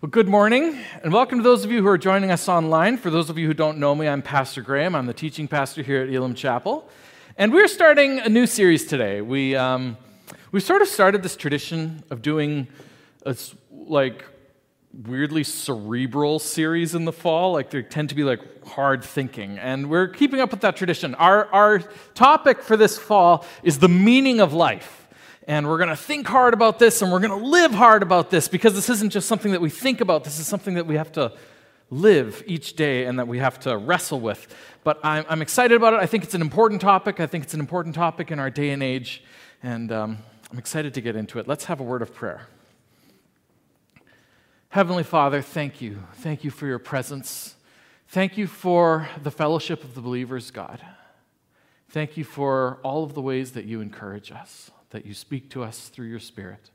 Well, good morning, and welcome to those of you who are joining us online. For those of you who don't know me, I'm Pastor Graham. I'm the teaching pastor here at Elim Chapel. And we're starting a new series today. We, um, we sort of started this tradition of doing a, like, weirdly cerebral series in the fall. Like, they tend to be like hard thinking. And we're keeping up with that tradition. Our, our topic for this fall is the meaning of life and we're going to think hard about this and we're going to live hard about this because this isn't just something that we think about, this is something that we have to live each day and that we have to wrestle with. But I'm, I'm excited about it. I think it's an important topic. I think it's an important topic in our day and age, and um, I'm excited to get into it. Let's have a word of prayer. Heavenly Father, thank you. Thank you for your presence. Thank you for the fellowship of the believers, God. Thank you for all of the ways that you encourage us that you speak to us through your Spirit.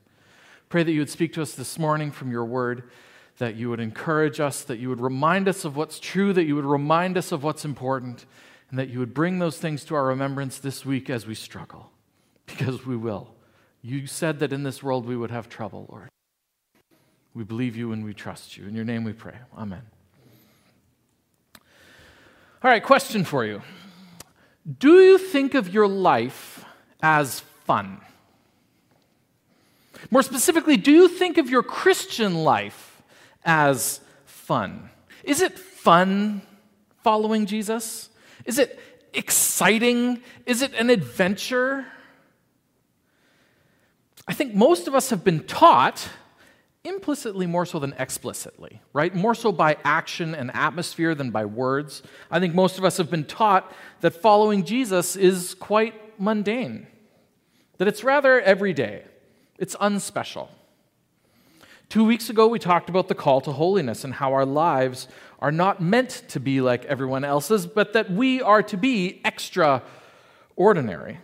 Pray that you would speak to us this morning from your word, that you would encourage us, that you would remind us of what's true, that you would remind us of what's important, and that you would bring those things to our remembrance this week as we struggle, because we will. You said that in this world we would have trouble, Lord. We believe you and we trust you. In your name we pray. Amen. All right, question for you. Do you think of your life as fun? More specifically, do you think of your Christian life as fun? Is it fun following Jesus? Is it exciting? Is it an adventure? I think most of us have been taught, implicitly more so than explicitly, right? More so by action and atmosphere than by words. I think most of us have been taught that following Jesus is quite mundane that it's rather everyday, it's unspecial. Two weeks ago, we talked about the call to holiness and how our lives are not meant to be like everyone else's, but that we are to be extraordinary.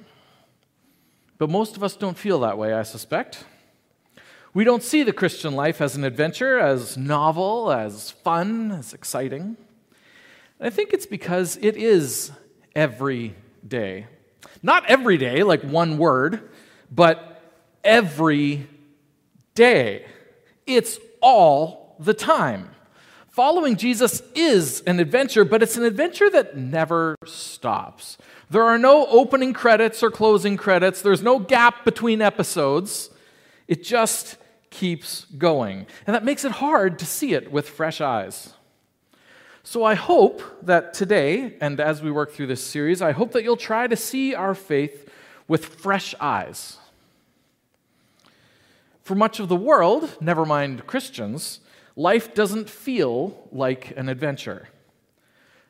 But most of us don't feel that way, I suspect. We don't see the Christian life as an adventure, as novel, as fun, as exciting. I think it's because it is every day. Not every day, like one word, but every day. It's all the time. Following Jesus is an adventure, but it's an adventure that never stops. There are no opening credits or closing credits, there's no gap between episodes. It just keeps going. And that makes it hard to see it with fresh eyes. So I hope that today, and as we work through this series, I hope that you'll try to see our faith with fresh eyes. For much of the world, never mind Christians, life doesn't feel like an adventure.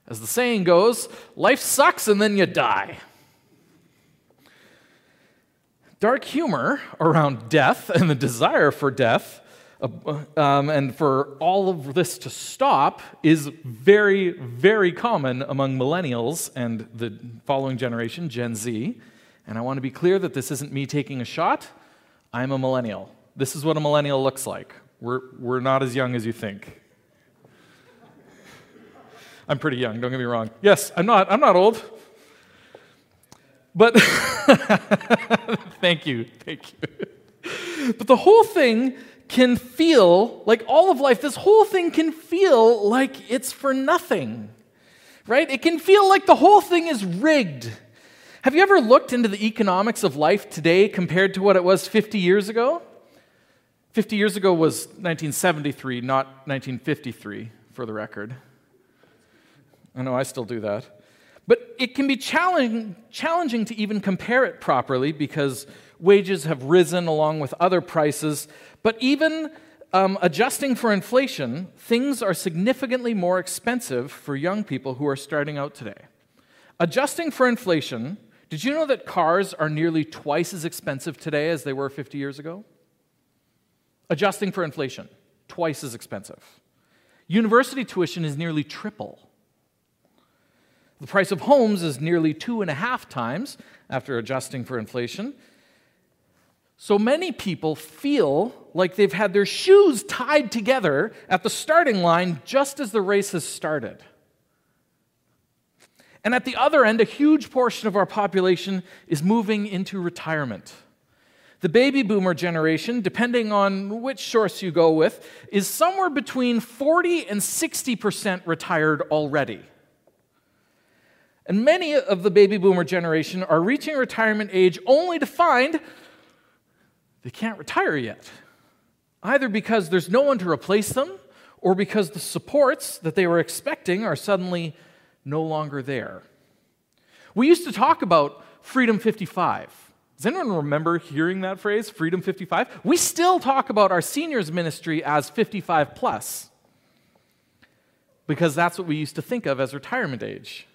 As the saying goes, life sucks and then you die. Dark humor around death and the desire for death um, and for all of this to stop is very, very common among millennials and the following generation, Gen Z. And I want to be clear that this isn't me taking a shot. I'm a millennial. This is what a millennial looks like. We're, we're not as young as you think. I'm pretty young, don't get me wrong. Yes, I'm not, I'm not old. But thank you, thank you. But the whole thing can feel like all of life, this whole thing can feel like it's for nothing, right? It can feel like the whole thing is rigged. Have you ever looked into the economics of life today compared to what it was 50 years ago? 50 years ago was 1973, not 1953, for the record. I know I still do that. But it can be challenging, challenging to even compare it properly because wages have risen along with other prices. But even um, adjusting for inflation, things are significantly more expensive for young people who are starting out today. Adjusting for inflation, did you know that cars are nearly twice as expensive today as they were 50 years ago? Adjusting for inflation, twice as expensive. University tuition is nearly triple. The price of homes is nearly two and a half times after adjusting for inflation. So many people feel like they've had their shoes tied together at the starting line just as the race has started. And at the other end, a huge portion of our population is moving into retirement. The baby boomer generation, depending on which source you go with, is somewhere between 40 and 60% retired already. And many of the baby boomer generation are reaching retirement age only to find they can't retire yet, either because there's no one to replace them or because the supports that they were expecting are suddenly no longer there. We used to talk about Freedom 55 does anyone remember hearing that phrase, Freedom 55? We still talk about our seniors ministry as 55 plus because that's what we used to think of as retirement age.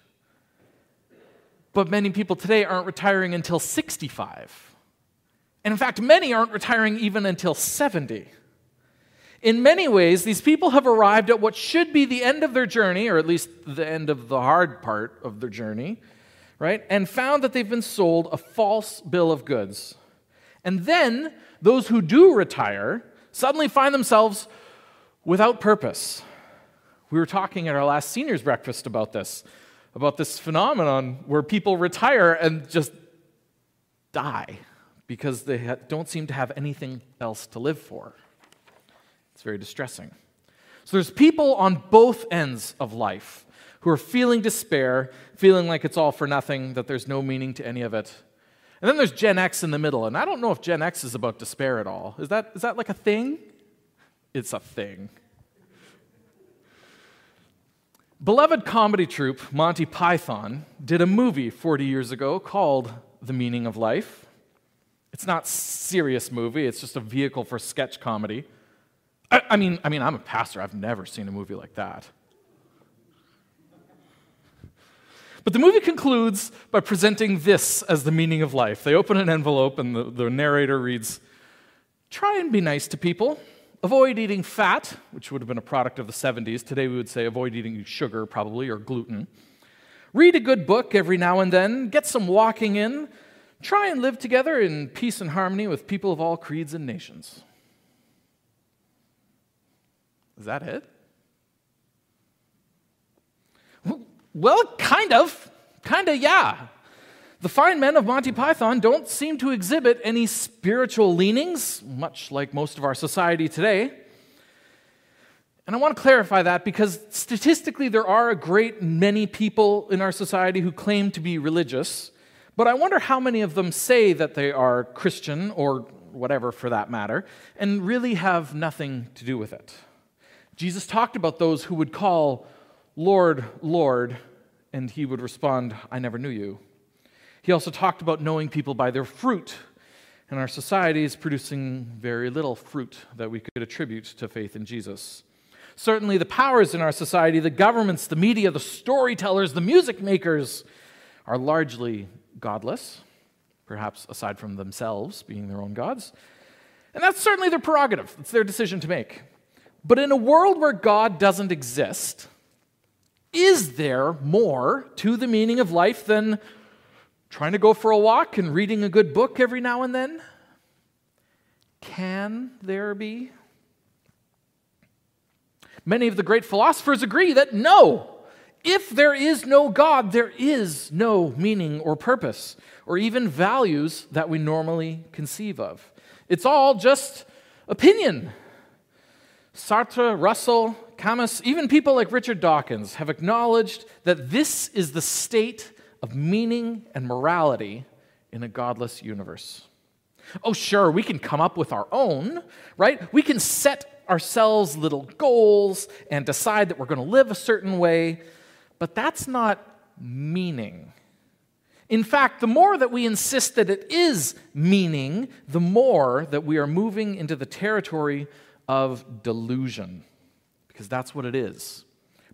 But many people today aren't retiring until 65. And in fact, many aren't retiring even until 70. In many ways, these people have arrived at what should be the end of their journey, or at least the end of the hard part of their journey right? And found that they've been sold a false bill of goods. And then those who do retire suddenly find themselves without purpose. We were talking at our last seniors breakfast about this, about this phenomenon where people retire and just die because they don't seem to have anything else to live for. It's very distressing. So there's people on both ends of life who are feeling despair, feeling like it's all for nothing, that there's no meaning to any of it. And then there's Gen X in the middle, and I don't know if Gen X is about despair at all. Is that, is that like a thing? It's a thing. Beloved comedy troupe Monty Python did a movie 40 years ago called The Meaning of Life. It's not serious movie, it's just a vehicle for sketch comedy. I, I, mean, I mean, I'm a pastor. I've never seen a movie like that. But the movie concludes by presenting this as the meaning of life. They open an envelope, and the, the narrator reads Try and be nice to people. Avoid eating fat, which would have been a product of the 70s. Today we would say avoid eating sugar, probably, or gluten. Read a good book every now and then. Get some walking in. Try and live together in peace and harmony with people of all creeds and nations. Is that it? Well, kind of. Kind of, yeah. The fine men of Monty Python don't seem to exhibit any spiritual leanings, much like most of our society today. And I want to clarify that because statistically, there are a great many people in our society who claim to be religious, but I wonder how many of them say that they are Christian or whatever for that matter, and really have nothing to do with it. Jesus talked about those who would call Lord, Lord, and he would respond, I never knew you. He also talked about knowing people by their fruit, and our society is producing very little fruit that we could attribute to faith in Jesus. Certainly, the powers in our society, the governments, the media, the storytellers, the music makers, are largely godless, perhaps aside from themselves being their own gods. And that's certainly their prerogative, it's their decision to make. But in a world where God doesn't exist, is there more to the meaning of life than trying to go for a walk and reading a good book every now and then? Can there be? Many of the great philosophers agree that no, if there is no God, there is no meaning or purpose or even values that we normally conceive of. It's all just opinion. Sartre, Russell, Camus, even people like Richard Dawkins have acknowledged that this is the state of meaning and morality in a godless universe. Oh, sure, we can come up with our own, right? We can set ourselves little goals and decide that we're going to live a certain way, but that's not meaning. In fact, the more that we insist that it is meaning, the more that we are moving into the territory of delusion because that's what it is.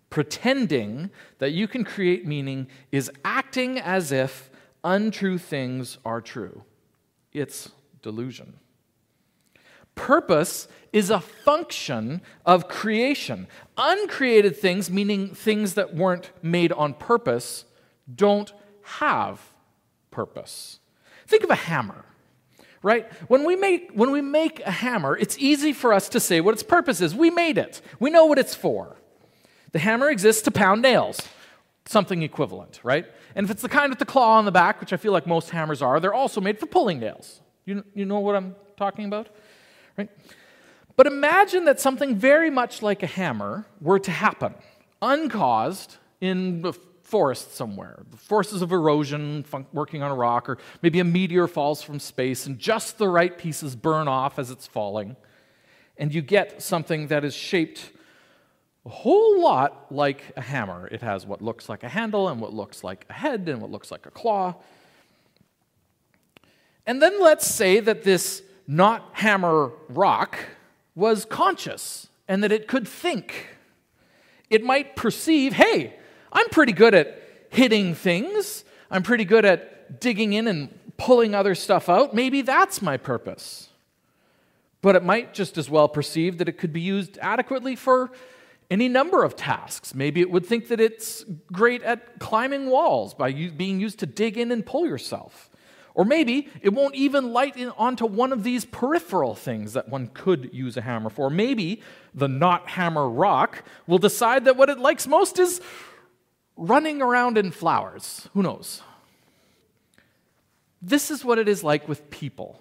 Pretending that you can create meaning is acting as if untrue things are true. It's delusion. Purpose is a function of creation. Uncreated things, meaning things that weren't made on purpose, don't have purpose. Think of a hammer right? When we, make, when we make a hammer, it's easy for us to say what its purpose is. We made it, we know what it's for. The hammer exists to pound nails, something equivalent, right? And if it's the kind with the claw on the back, which I feel like most hammers are, they're also made for pulling nails, You, you know what I'm talking about? Right? But imagine that something very much like a hammer were to happen, uncaused in the forest somewhere. The forces of erosion working on a rock, or maybe a meteor falls from space and just the right pieces burn off as it's falling. And you get something that is shaped a whole lot like a hammer. It has what looks like a handle, and what looks like a head, and what looks like a claw. And then let's say that this not hammer rock was conscious and that it could think. It might perceive, hey, I'm pretty good at hitting things, I'm pretty good at digging in and pulling other stuff out. Maybe that's my purpose. But it might just as well perceive that it could be used adequately for any number of tasks. Maybe it would think that it's great at climbing walls by being used to dig in and pull yourself. Or maybe it won't even light onto one of these peripheral things that one could use a hammer for. Maybe the not hammer rock will decide that what it likes most is running around in flowers. Who knows? This is what it is like with people.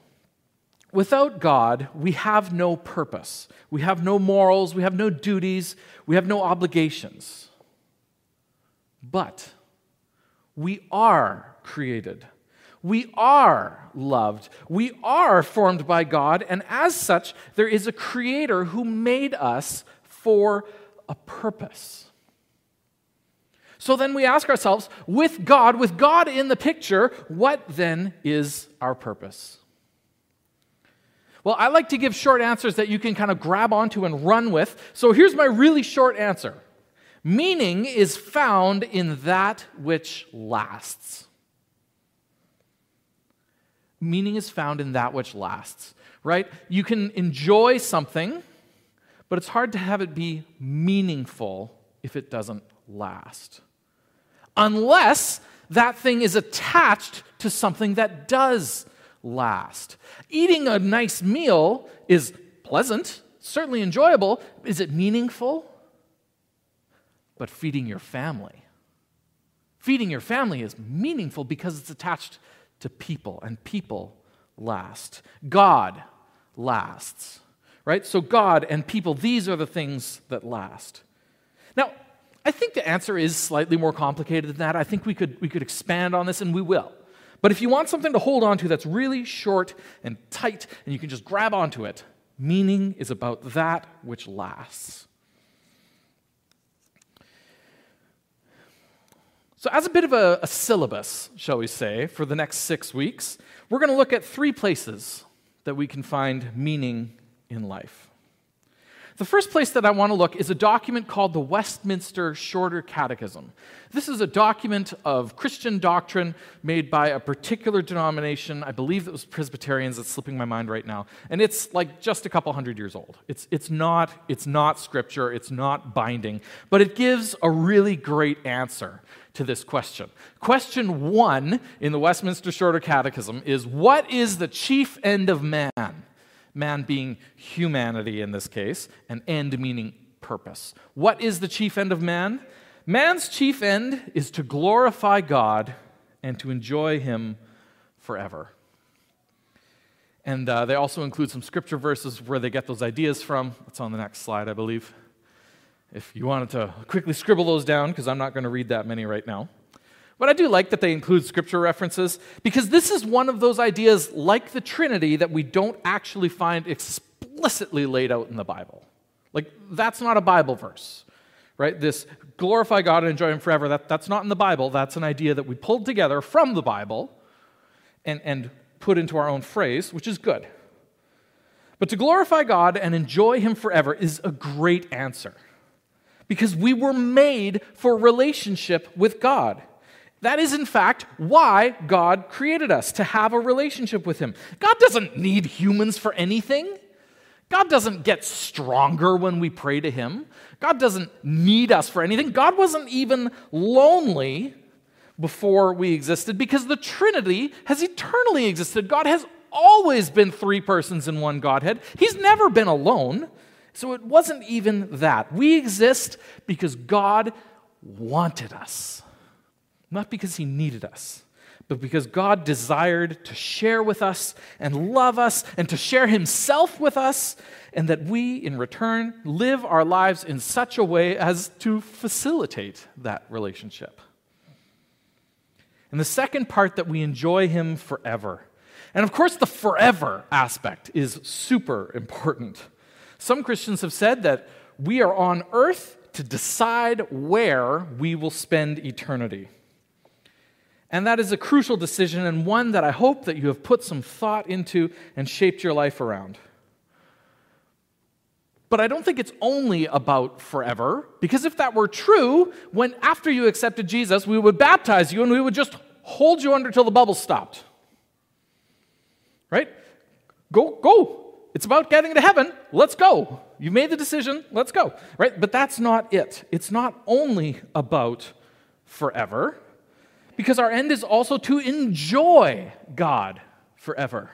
Without God, we have no purpose. We have no morals. We have no duties. We have no obligations. But we are created we are loved. We are formed by God, and as such, there is a creator who made us for a purpose. So then we ask ourselves, with God, with God in the picture, what then is our purpose? Well, I like to give short answers that you can kind of grab onto and run with. So here's my really short answer Meaning is found in that which lasts meaning is found in that which lasts, right? You can enjoy something, but it's hard to have it be meaningful if it doesn't last. Unless that thing is attached to something that does last. Eating a nice meal is pleasant, certainly enjoyable. Is it meaningful? But feeding your family. Feeding your family is meaningful because it's attached to people, and people last. God lasts, right? So, God and people, these are the things that last. Now, I think the answer is slightly more complicated than that. I think we could, we could expand on this, and we will. But if you want something to hold on to that's really short and tight, and you can just grab onto it, meaning is about that which lasts. So, as a bit of a, a, syllabus, shall we say, for the next six weeks, we're going to look at three places that we can find meaning in life. The first place that I want to look is a document called the Westminster Shorter Catechism. This is a document of Christian doctrine made by a particular denomination. I believe it was Presbyterians. It's slipping my mind right now. And it's like just a couple hundred years old. It's, it's, not, it's not scripture, it's not binding, but it gives a really great answer to this question. Question one in the Westminster Shorter Catechism is What is the chief end of man? man being humanity in this case, and end meaning purpose. What is the chief end of man? Man's chief end is to glorify God and to enjoy Him forever. And uh, they also include some scripture verses where they get those ideas from. It's on the next slide, I believe. If you wanted to quickly scribble those down, because I'm not going to read that many right now. But I do like that they include scripture references because this is one of those ideas, like the Trinity, that we don't actually find explicitly laid out in the Bible. Like, that's not a Bible verse, right? This glorify God and enjoy Him forever, that, that's not in the Bible. That's an idea that we pulled together from the Bible and, and put into our own phrase, which is good. But to glorify God and enjoy Him forever is a great answer because we were made for relationship with God. That is, in fact, why God created us, to have a relationship with Him. God doesn't need humans for anything. God doesn't get stronger when we pray to Him. God doesn't need us for anything. God wasn't even lonely before we existed because the Trinity has eternally existed. God has always been three persons in one Godhead, He's never been alone. So it wasn't even that. We exist because God wanted us not because he needed us, but because God desired to share with us and love us and to share Himself with us, and that we, in return, live our lives in such a way as to facilitate that relationship. And the second part, that we enjoy Him forever. And of course, the forever aspect is super important. Some Christians have said that we are on earth to decide where we will spend eternity. And that is a crucial decision and one that I hope that you have put some thought into and shaped your life around. But I don't think it's only about forever, because if that were true, when after you accepted Jesus, we would baptize you and we would just hold you under till the bubble stopped. Right? Go, go. It's about getting to heaven. Let's go. You've made the decision. Let's go. Right? But that's not it. It's not only about forever because our end is also to enjoy God forever.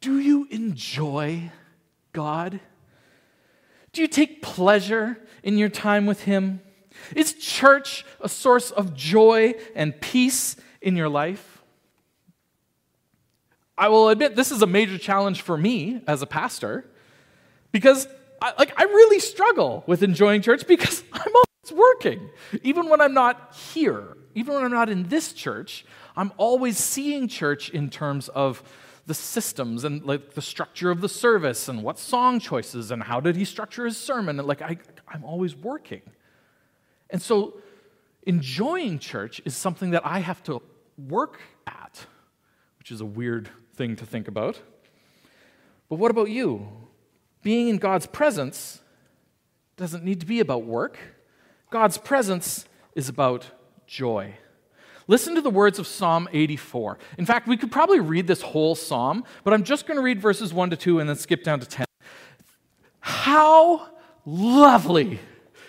Do you enjoy God? Do you take pleasure in your time with Him? Is church a source of joy and peace in your life? I will admit this is a major challenge for me as a pastor because I, like I really struggle with enjoying church because I'm always working. Even when I'm not here, even when I'm not in this church, I'm always seeing church in terms of the systems and like the structure of the service and what song choices and how did he structure his sermon and like I, I'm always working. And so enjoying church is something that I have to work at, which is a weird thing to think about. But what about you? Being in God's presence doesn't need to be about work. God's presence is about joy. Listen to the words of Psalm 84. In fact, we could probably read this whole psalm, but I'm just going to read verses 1 to 2 and then skip down to 10. How lovely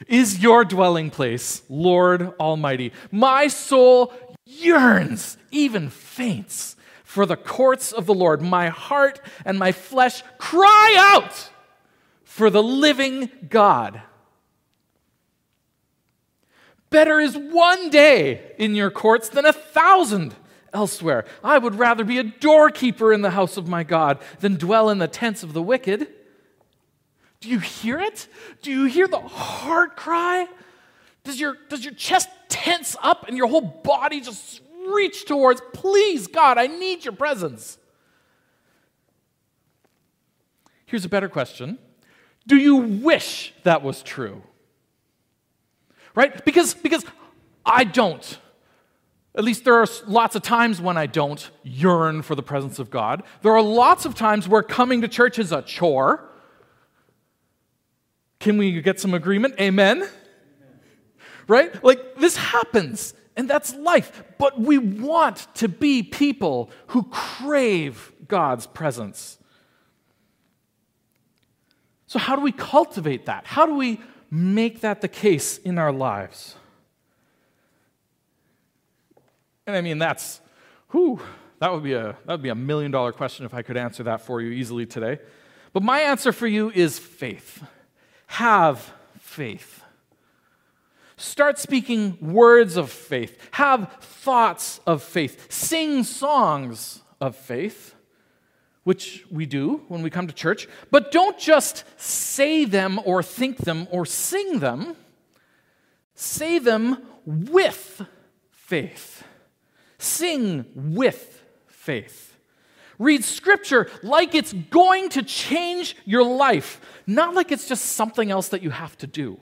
is your dwelling place, Lord Almighty. My soul yearns, even faints, for the courts of the Lord. My heart and my flesh cry out for the living God. Better is one day in your courts than a thousand elsewhere. I would rather be a doorkeeper in the house of my God than dwell in the tents of the wicked. Do you hear it? Do you hear the heart cry? Does your, does your chest tense up and your whole body just reach towards, please, God, I need your presence? Here's a better question Do you wish that was true? right? Because, because I don't. At least there are lots of times when I don't yearn for the presence of God. There are lots of times where coming to church is a chore. Can we get some agreement? Amen? Amen. Right? Like this happens, and that's life. But we want to be people who crave God's presence. So, how do we cultivate that? How do we make that the case in our lives? And I mean, that's, whew, that would be a, that would be a million dollar question if I could answer that for you easily today. But my answer for you is faith. Have faith. Start speaking words of faith. Have thoughts of faith. Sing songs of faith which we do when we come to church, but don't just say them or think them or sing them. Say them with faith. Sing with faith. Read scripture like it's going to change your life, not like it's just something else that you have to do.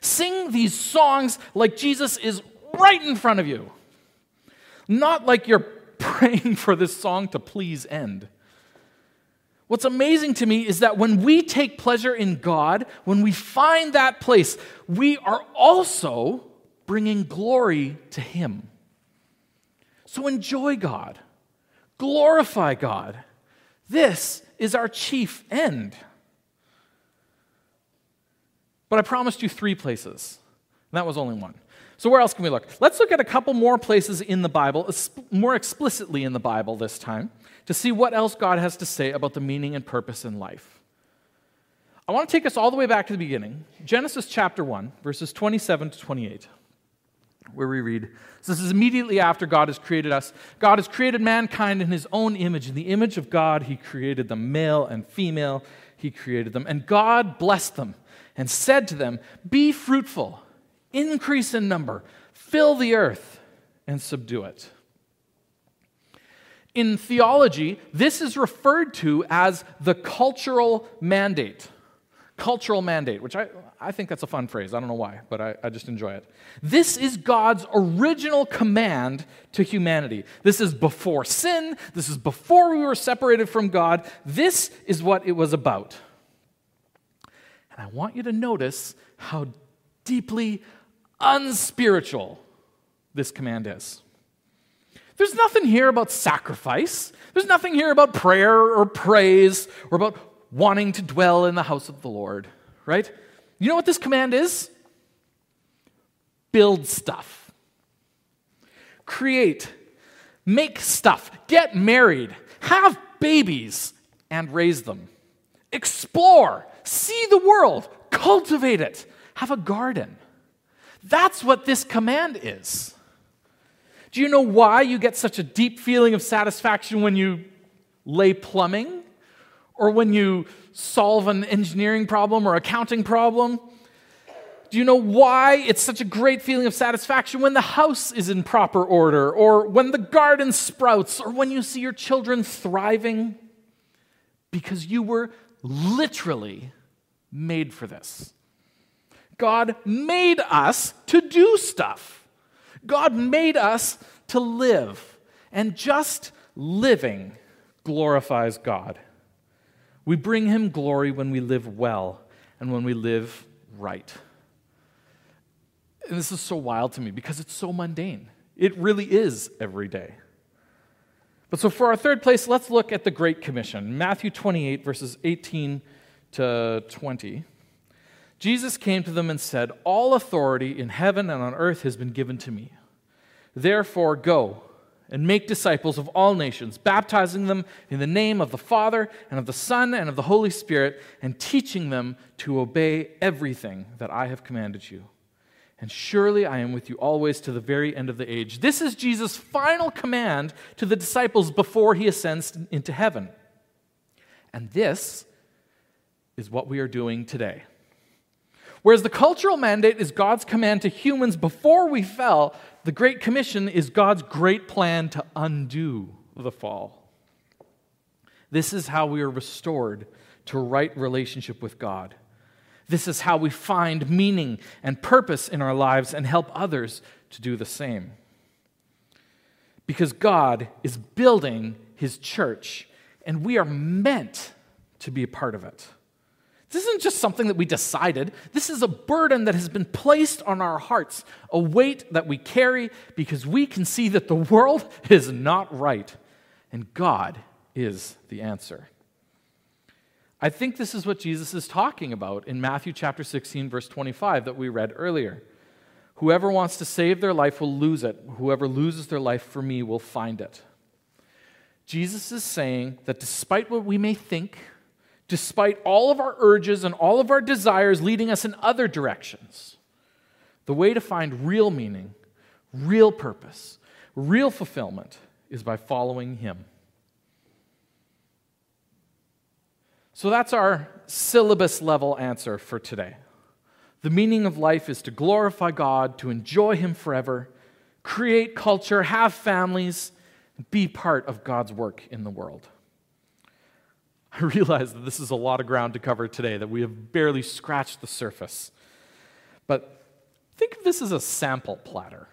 Sing these songs like Jesus is right in front of you, not like you're praying for this song to please end. What's amazing to me is that when we take pleasure in God, when we find that place, we are also bringing glory to Him. So enjoy God, glorify God. This is our chief end. But I promised you three places, and that was only one. So, where else can we look? Let's look at a couple more places in the Bible, more explicitly in the Bible this time to see what else God has to say about the meaning and purpose in life. I want to take us all the way back to the beginning Genesis chapter 1, verses 27 to 28. where we read, so this is immediately after God has created us. God has created mankind in his own image. In the image of God, he created them, male and female, he created them. And God blessed them and said to them, Be fruitful, increase in number, fill the earth, and subdue it. In theology, this is referred to as the cultural mandate. Cultural mandate, which I, I think that's a fun phrase. I don't know why, but I, I just enjoy it. This is God's original command to humanity. This is before sin. This is before we were separated from God. This is what it was about. And I want you to notice how deeply unspiritual this command is. There's nothing here about sacrifice. There's nothing here about prayer or praise or about wanting to dwell in the house of the Lord, right? You know what this command is? Build stuff, create, make stuff, get married, have babies, and raise them. Explore, see the world, cultivate it, have a garden. That's what this command is. Do you know why you get such a deep feeling of satisfaction when you lay plumbing or when you solve an engineering problem or accounting problem? Do you know why it's such a great feeling of satisfaction when the house is in proper order, or when the garden sprouts, or when you see your children thriving? Because you were literally made for this. God made us to do stuff. God made us to live, and just living glorifies God. We bring Him glory when we live well and when we live right. And this is so wild to me because it's so mundane. It really is every day. But so for our third place, let's look at the Great Commission Matthew 28, verses 18 to 20. Jesus came to them and said, All authority in heaven and on earth has been given to me. Therefore, go and make disciples of all nations, baptizing them in the name of the Father and of the Son and of the Holy Spirit, and teaching them to obey everything that I have commanded you. And surely I am with you always to the very end of the age. This is Jesus' final command to the disciples before he ascends into heaven. And this is what we are doing today. Whereas the cultural mandate is God's command to humans before we fell, the Great Commission is God's great plan to undo the fall. This is how we are restored to right relationship with God. This is how we find meaning and purpose in our lives and help others to do the same. Because God is building his church, and we are meant to be a part of it. This isn't just something that we decided. This is a burden that has been placed on our hearts, a weight that we carry because we can see that the world is not right and God is the answer. I think this is what Jesus is talking about in Matthew chapter 16 verse 25 that we read earlier. Whoever wants to save their life will lose it. Whoever loses their life for me will find it. Jesus is saying that despite what we may think despite all of our urges and all of our desires leading us in other directions. The way to find real meaning, real purpose, real fulfillment is by following Him. So that's our syllabus level answer for today. The meaning of life is to glorify God, to enjoy Him forever, create culture, have families, be part of God's work in the world. I realize that this is a lot of ground to cover today, that we have barely scratched the surface. But think of this as a sample platter.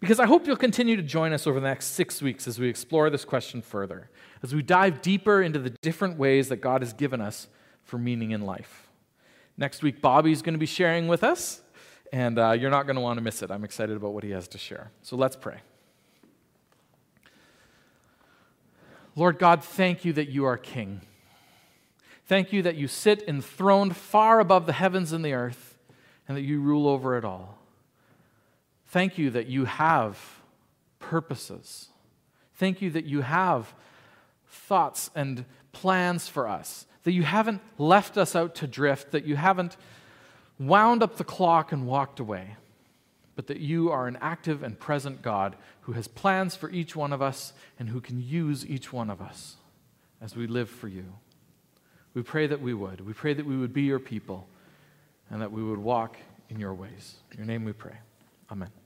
Because I hope you'll continue to join us over the next six weeks as we explore this question further, as we dive deeper into the different ways that God has given us for meaning in life. Next week, Bobby's going to be sharing with us, and uh, you're not going to want to miss it. I'm excited about what he has to share. So let's pray. Lord God, thank you that you are King. Thank you that you sit enthroned far above the heavens and the earth and that you rule over it all. Thank you that you have purposes. Thank you that you have thoughts and plans for us, that you haven't left us out to drift, that you haven't wound up the clock and walked away. but that you are an active and present God who has plans for each one of us and who can use each one of us as we live for you. We pray that we would. We pray that we would be your people and that we would walk in your ways. In your name we pray. Amen.